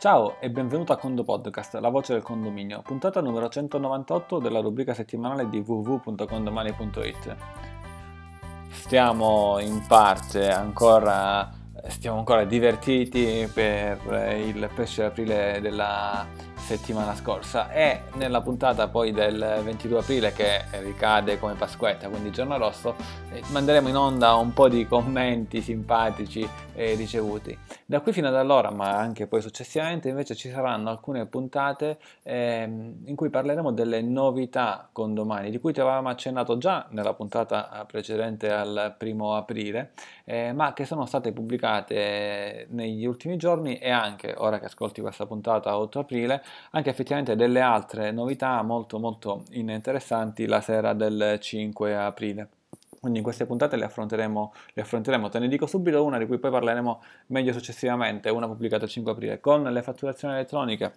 Ciao e benvenuto a Condo Podcast, la voce del condominio, puntata numero 198 della rubrica settimanale di www.condomani.it. Stiamo in parte ancora, stiamo ancora divertiti per il pesce aprile della settimana scorsa e nella puntata poi del 22 aprile che ricade come Pasquetta, quindi giorno rosso, eh, manderemo in onda un po' di commenti simpatici eh, ricevuti. Da qui fino ad allora, ma anche poi successivamente, invece ci saranno alcune puntate ehm, in cui parleremo delle novità con domani, di cui ti avevamo accennato già nella puntata precedente al primo aprile, eh, ma che sono state pubblicate negli ultimi giorni e anche ora che ascolti questa puntata 8 aprile anche effettivamente delle altre novità molto molto interessanti la sera del 5 aprile. Quindi in queste puntate le affronteremo, le affronteremo, te ne dico subito una di cui poi parleremo meglio successivamente, una pubblicata il 5 aprile, con le fatturazioni elettroniche.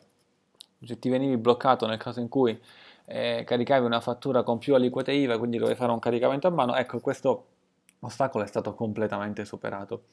Se ti venivi bloccato nel caso in cui eh, caricavi una fattura con più aliquote IVA, quindi dovevi fare un caricamento a mano, ecco questo ostacolo è stato completamente superato.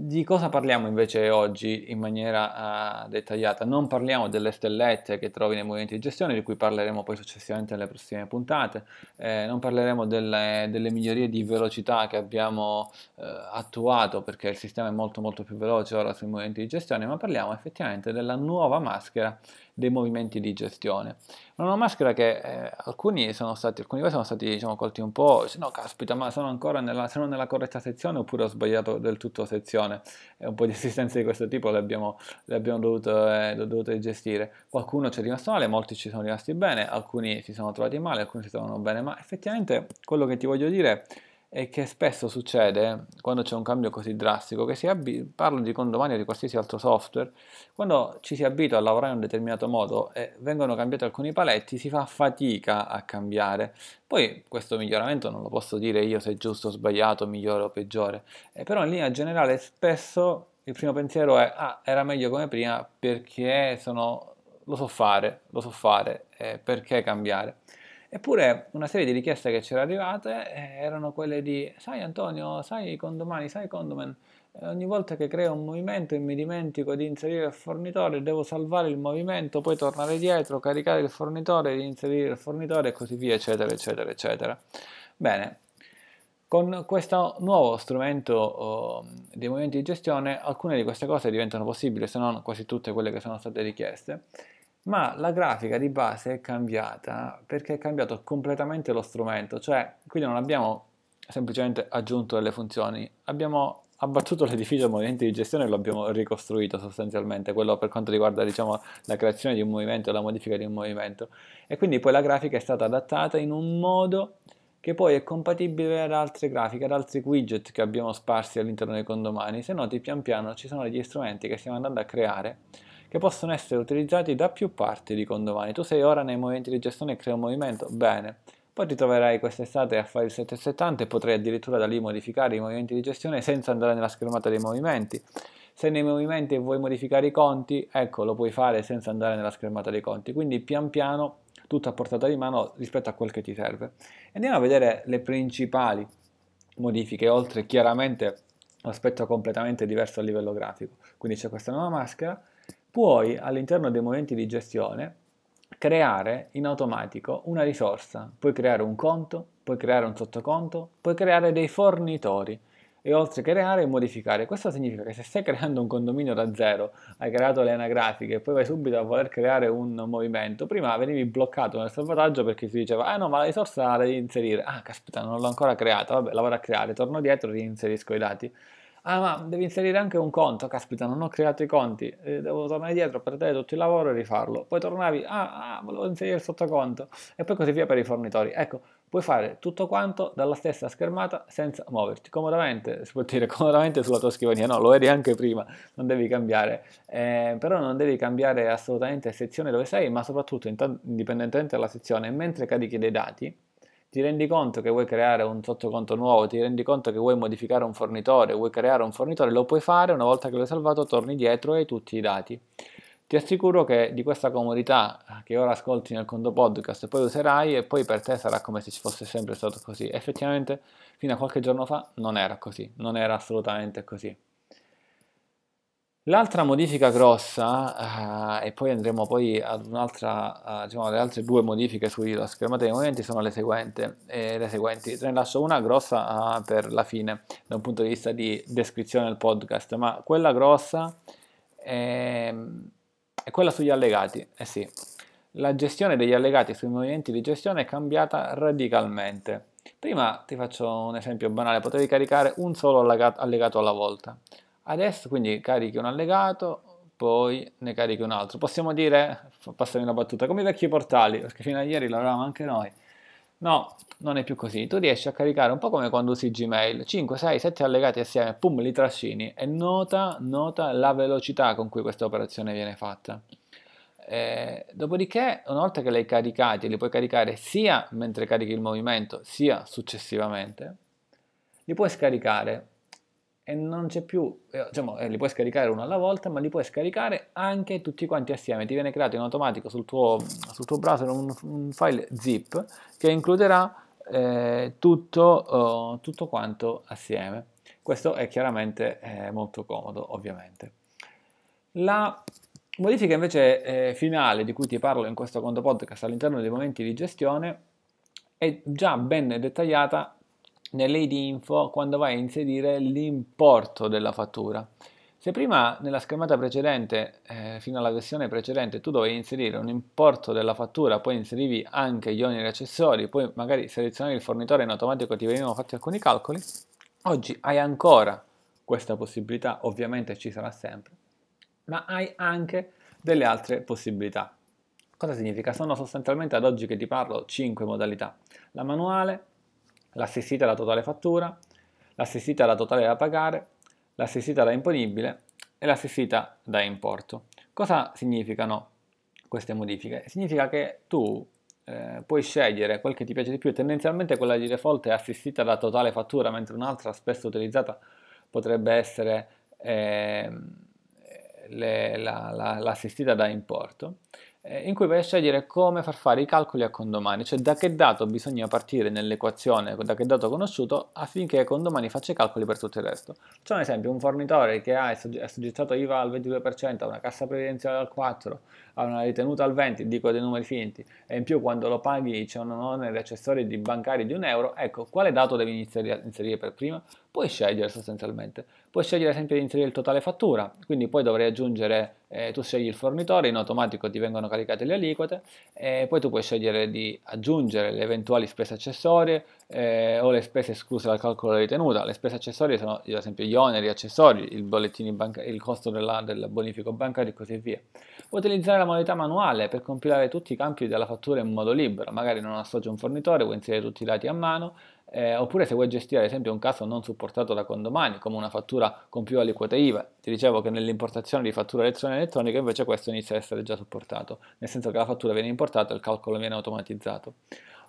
Di cosa parliamo invece oggi in maniera uh, dettagliata? Non parliamo delle stellette che trovi nei movimenti di gestione, di cui parleremo poi successivamente nelle prossime puntate, eh, non parleremo delle, delle, migliorie di velocità che abbiamo uh, attuato perché il sistema è molto molto più veloce ora sui movimenti di gestione, ma parliamo effettivamente della nuova maschera dei movimenti di gestione. Una maschera che eh, alcuni sono stati, alcuni sono stati diciamo, colti un po', no caspita, ma sono ancora nella, sono nella corretta sezione oppure ho sbagliato del tutto sezione. E un po' di assistenza di questo tipo le abbiamo, le abbiamo dovute, eh, dovute gestire. Qualcuno ci è rimasto male, molti ci sono rimasti bene, alcuni si sono trovati male, alcuni si trovano bene, ma effettivamente quello che ti voglio dire è e che spesso succede quando c'è un cambio così drastico, che si abbi- parlo di condomani o di qualsiasi altro software, quando ci si abitua a lavorare in un determinato modo e vengono cambiati alcuni paletti, si fa fatica a cambiare. Poi questo miglioramento non lo posso dire io se è giusto o sbagliato, migliore o peggiore, eh, però in linea generale spesso il primo pensiero è ah, era meglio come prima perché sono, lo so fare, lo so fare, eh, perché cambiare? Eppure una serie di richieste che c'erano arrivate eh, erano quelle di, sai Antonio, sai condomani, sai condomen, eh, ogni volta che creo un movimento e mi dimentico di inserire il fornitore, devo salvare il movimento, poi tornare dietro, caricare il fornitore, inserire il fornitore e così via, eccetera, eccetera, eccetera. Bene, con questo nuovo strumento oh, dei movimenti di gestione alcune di queste cose diventano possibili, se non quasi tutte quelle che sono state richieste ma la grafica di base è cambiata perché è cambiato completamente lo strumento, cioè quindi non abbiamo semplicemente aggiunto delle funzioni, abbiamo abbattuto l'edificio movimenti di gestione e lo abbiamo ricostruito sostanzialmente, quello per quanto riguarda diciamo, la creazione di un movimento la modifica di un movimento. E quindi poi la grafica è stata adattata in un modo che poi è compatibile ad altre grafiche, ad altri widget che abbiamo sparsi all'interno dei condomani. Se noti pian piano ci sono degli strumenti che stiamo andando a creare che possono essere utilizzati da più parti di condomani. Tu sei ora nei movimenti di gestione e crei un movimento, bene. Poi ti troverai quest'estate a fare il 770 e potrai addirittura da lì modificare i movimenti di gestione senza andare nella schermata dei movimenti. Se nei movimenti vuoi modificare i conti, ecco, lo puoi fare senza andare nella schermata dei conti. Quindi pian piano tutto a portata di mano rispetto a quel che ti serve. Andiamo a vedere le principali modifiche, oltre chiaramente l'aspetto completamente diverso a livello grafico. Quindi c'è questa nuova maschera, puoi all'interno dei momenti di gestione creare in automatico una risorsa, puoi creare un conto, puoi creare un sottoconto, puoi creare dei fornitori e oltre a creare modificare. Questo significa che se stai creando un condominio da zero, hai creato le anagrafiche e poi vai subito a voler creare un movimento, prima venivi bloccato nel salvataggio perché si diceva ah no ma la risorsa la devi inserire, ah caspita non l'ho ancora creata, vabbè la vado a creare, torno dietro e reinserisco i dati. Ah, ma devi inserire anche un conto. Caspita, non ho creato i conti. Eh, devo tornare dietro, perdere tutto il lavoro e rifarlo. Poi tornavi, ah, ah, volevo inserire il sottoconto. E poi così via per i fornitori. Ecco, puoi fare tutto quanto dalla stessa schermata senza muoverti. Comodamente, si può dire comodamente sulla tua scrivania. No, lo eri anche prima, non devi cambiare. Eh, però non devi cambiare assolutamente sezione dove sei, ma soprattutto indipendentemente dalla sezione, mentre carichi dei dati, ti rendi conto che vuoi creare un sottoconto nuovo, ti rendi conto che vuoi modificare un fornitore, vuoi creare un fornitore, lo puoi fare, una volta che l'hai salvato torni dietro e hai tutti i dati. Ti assicuro che di questa comodità che ora ascolti nel conto podcast poi userai e poi per te sarà come se ci fosse sempre stato così. Effettivamente fino a qualche giorno fa non era così, non era assolutamente così. L'altra modifica grossa, uh, e poi andremo poi ad un'altra, uh, diciamo, alle altre due modifiche sulla schermata dei movimenti sono le, seguenti. Eh, le seguenti. Ne lascio una grossa uh, per la fine, da un punto di vista di descrizione del podcast, ma quella grossa è, è quella sugli allegati. Eh sì, la gestione degli allegati sui movimenti di gestione è cambiata radicalmente. Prima ti faccio un esempio banale, potevi caricare un solo allegato alla volta. Adesso quindi carichi un allegato, poi ne carichi un altro. Possiamo dire, passami una battuta, come i vecchi portali, perché fino a ieri lavoravamo anche noi. No, non è più così. Tu riesci a caricare un po' come quando usi Gmail, 5, 6, 7 allegati assieme, pum, li trascini e nota, nota la velocità con cui questa operazione viene fatta. Eh, dopodiché, una volta che li hai caricati, li puoi caricare sia mentre carichi il movimento, sia successivamente, li puoi scaricare e non c'è più, eh, diciamo, eh, li puoi scaricare uno alla volta, ma li puoi scaricare anche tutti quanti assieme. Ti viene creato in automatico sul tuo, sul tuo browser un, un, file zip che includerà eh, tutto, oh, tutto, quanto assieme. Questo è chiaramente eh, molto comodo, ovviamente. La modifica invece eh, finale di cui ti parlo in questo conto podcast all'interno dei momenti di gestione è già ben dettagliata nell'AD info quando vai a inserire l'importo della fattura. Se prima nella schermata precedente, eh, fino alla versione precedente, tu dovevi inserire un importo della fattura, poi inserivi anche gli oneri accessori, poi magari selezionavi il fornitore in automatico ti venivano fatti alcuni calcoli, oggi hai ancora questa possibilità, ovviamente ci sarà sempre, ma hai anche delle altre possibilità. Cosa significa? Sono sostanzialmente ad oggi che ti parlo 5 modalità. La manuale, l'assistita alla totale fattura, l'assistita alla totale da pagare, l'assistita da imponibile e l'assistita da importo. Cosa significano queste modifiche? Significa che tu eh, puoi scegliere quel che ti piace di più, tendenzialmente quella di default è assistita da totale fattura, mentre un'altra spesso utilizzata potrebbe essere eh, le, la, la, l'assistita da importo in cui vai a scegliere come far fare i calcoli a condomani, cioè da che dato bisogna partire nell'equazione, da che dato conosciuto, affinché condomani faccia i calcoli per tutto il resto. C'è un esempio, un fornitore che ha assoggettato IVA al 22%, ha una cassa previdenziale al 4%, ha una ritenuta al 20%, dico dei numeri finti, e in più quando lo paghi c'è un onere accessorio di bancari di un euro, ecco, quale dato devi inserire per prima? Puoi scegliere sostanzialmente. Puoi scegliere esempio di inserire il totale fattura, quindi poi dovrai aggiungere, eh, tu scegli il fornitore, in automatico ti vengono caricate le aliquote, e poi tu puoi scegliere di aggiungere le eventuali spese accessorie eh, o le spese escluse dal calcolo della ritenuta. Le spese accessorie sono ad esempio gli oneri accessori, il, banca- il costo della, del bonifico bancario e così via. Puoi utilizzare la modalità manuale per compilare tutti i campi della fattura in modo libero, magari non associa un fornitore, vuoi inserire tutti i dati a mano, eh, oppure se vuoi gestire ad esempio un caso non supportato da condomani, come una fattura con più aliquote IVA, ti dicevo che nell'importazione di fattura elettronica invece questo inizia a essere già supportato, nel senso che la fattura viene importata e il calcolo viene automatizzato.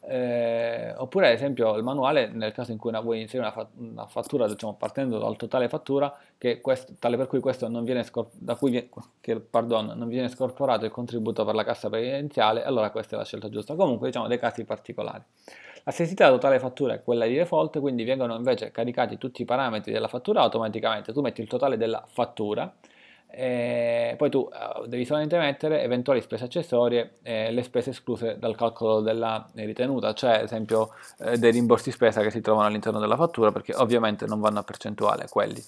Eh, oppure ad esempio il manuale nel caso in cui una, vuoi inserire una, una fattura diciamo, partendo dal totale fattura questo, tale per cui questo non viene, scor- viene, che, pardon, non viene scorporato il contributo per la cassa previdenziale allora questa è la scelta giusta. Comunque diciamo dei casi particolari L'assistita totale fattura è quella di default, quindi vengono invece caricati tutti i parametri della fattura automaticamente. Tu metti il totale della fattura, e poi tu uh, devi solamente mettere eventuali spese accessorie e le spese escluse dal calcolo della ritenuta, cioè ad esempio eh, dei rimborsi spesa che si trovano all'interno della fattura, perché ovviamente non vanno a percentuale quelli.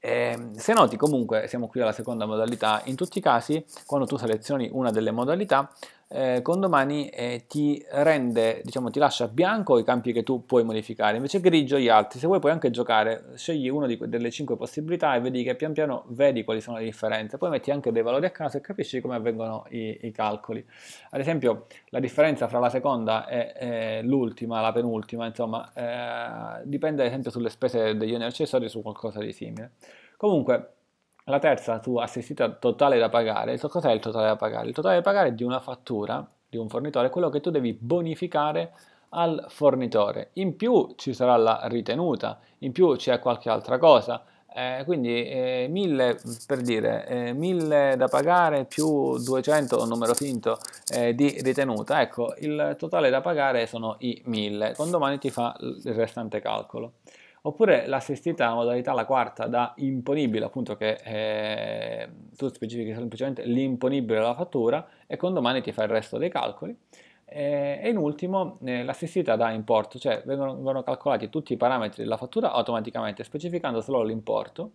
Eh, se noti comunque, siamo qui alla seconda modalità, in tutti i casi quando tu selezioni una delle modalità eh, Condomani eh, ti rende, diciamo, ti lascia bianco i campi che tu puoi modificare, invece grigio gli altri. Se vuoi puoi anche giocare, scegli una delle cinque possibilità e vedi che pian piano vedi quali sono le differenze, poi metti anche dei valori a caso e capisci come avvengono i, i calcoli. Ad esempio, la differenza fra la seconda e, e l'ultima, la penultima, insomma, eh, dipende ad esempio sulle spese degli oneri accessori su qualcosa di simile. Comunque, la terza, tu assistita totale da pagare. Cos'è il totale da pagare? Il totale da pagare di una fattura di un fornitore è quello che tu devi bonificare al fornitore. In più ci sarà la ritenuta, in più c'è qualche altra cosa. Eh, quindi eh, 1000 per dire eh, 1000 da pagare più 200 un numero finto eh, di ritenuta ecco il totale da pagare sono i 1000 con domani ti fa il restante calcolo Oppure l'assistita, la modalità, la quarta, da imponibile, appunto che eh, tu specifichi semplicemente l'imponibile della fattura e con domani ti fai il resto dei calcoli. E, in ultimo eh, l'assistita da importo, cioè vengono, vengono, calcolati tutti i parametri della fattura automaticamente, specificando solo l'importo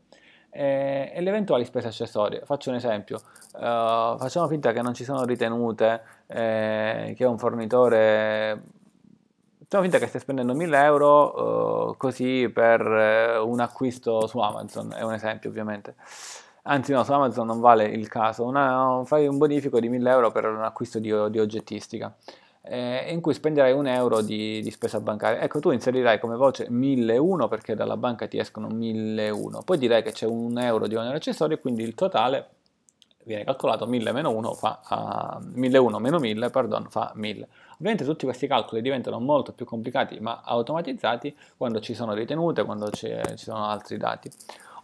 e, e le eventuali spese accessorie. Faccio un esempio, uh, facciamo finta che non ci sono ritenute, eh, che un fornitore Facciamo finta che stai spendendo 1000 euro uh, così per uh, un acquisto su Amazon, è un esempio ovviamente. Anzi no, su Amazon non vale il caso, Una, fai un bonifico di 1000 euro per un acquisto di, di oggettistica eh, in cui spenderai un euro di, di, spesa bancaria. Ecco, tu inserirai come voce 1001 perché dalla banca ti escono 1001, poi direi che c'è un euro di onere accessorio quindi il totale viene calcolato 1000 meno 1 fa uh, 1001 meno 1000 pardon, fa 1000. Ovviamente tutti questi calcoli diventano molto più complicati ma automatizzati quando ci sono ritenute, quando ci sono altri dati.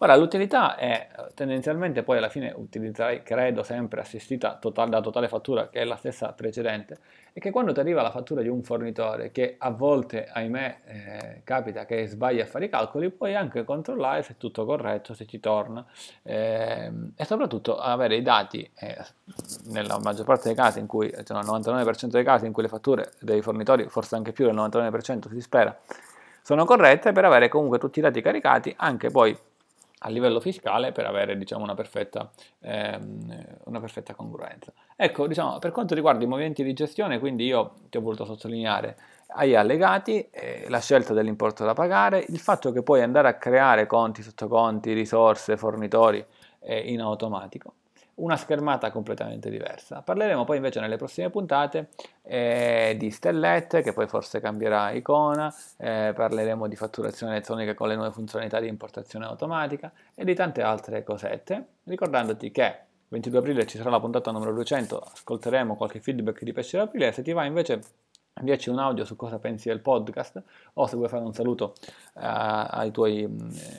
Ora l'utilità è tendenzialmente poi alla fine utilizzerai credo sempre assistita total, da totale fattura che è la stessa precedente e che quando ti arriva la fattura di un fornitore che a volte ahimè eh, capita che sbaglia a fare i calcoli puoi anche controllare se è tutto corretto, se ti torna eh, e soprattutto avere i dati eh, nella maggior parte dei casi in cui, cioè nel 99% dei casi in cui le fatture dei fornitori, forse anche più del 99% si spera, sono corrette per avere comunque tutti i dati caricati anche poi a livello fiscale per avere diciamo, una, perfetta, ehm, una, perfetta, congruenza. Ecco, diciamo, per quanto riguarda i movimenti di gestione, quindi io ti ho voluto sottolineare agli allegati eh, la scelta dell'importo da pagare, il fatto che puoi andare a creare conti, sottoconti, risorse, fornitori eh, in automatico una schermata completamente diversa. Parleremo poi invece nelle prossime puntate eh, di stellette, che poi forse cambierà icona, eh, parleremo di fatturazione elettronica con le nuove funzionalità di importazione automatica e di tante altre cosette, ricordandoti che 22 aprile ci sarà la puntata numero 200, ascolteremo qualche feedback di pesce d'aprile, se ti va invece inviaci un audio su cosa pensi del podcast o se vuoi fare un saluto uh, ai, tuoi,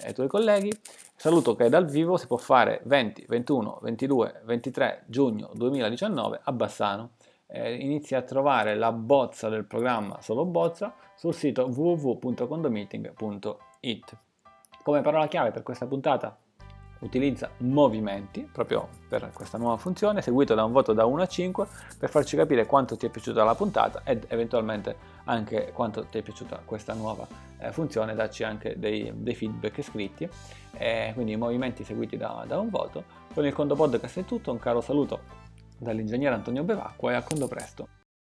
ai, tuoi, colleghi. Saluto che dal vivo si può fare 20, 21, 22, 23 giugno 2019 a Bassano. Eh, inizi a trovare la bozza del programma Solo Bozza sul sito www.condomeeting.it. Come parola chiave per questa puntata utilizza movimenti proprio per questa nuova funzione, seguito da un voto da 1 a 5 per farci capire quanto ti è piaciuta la puntata ed eventualmente anche quanto ti è piaciuta questa nuova eh, funzione, darci anche dei, dei feedback scritti, eh, quindi i movimenti seguiti da, da un voto. Con il Condo Podcast è tutto, un caro saluto dall'ingegnere Antonio Bevacqua e a Condo Presto.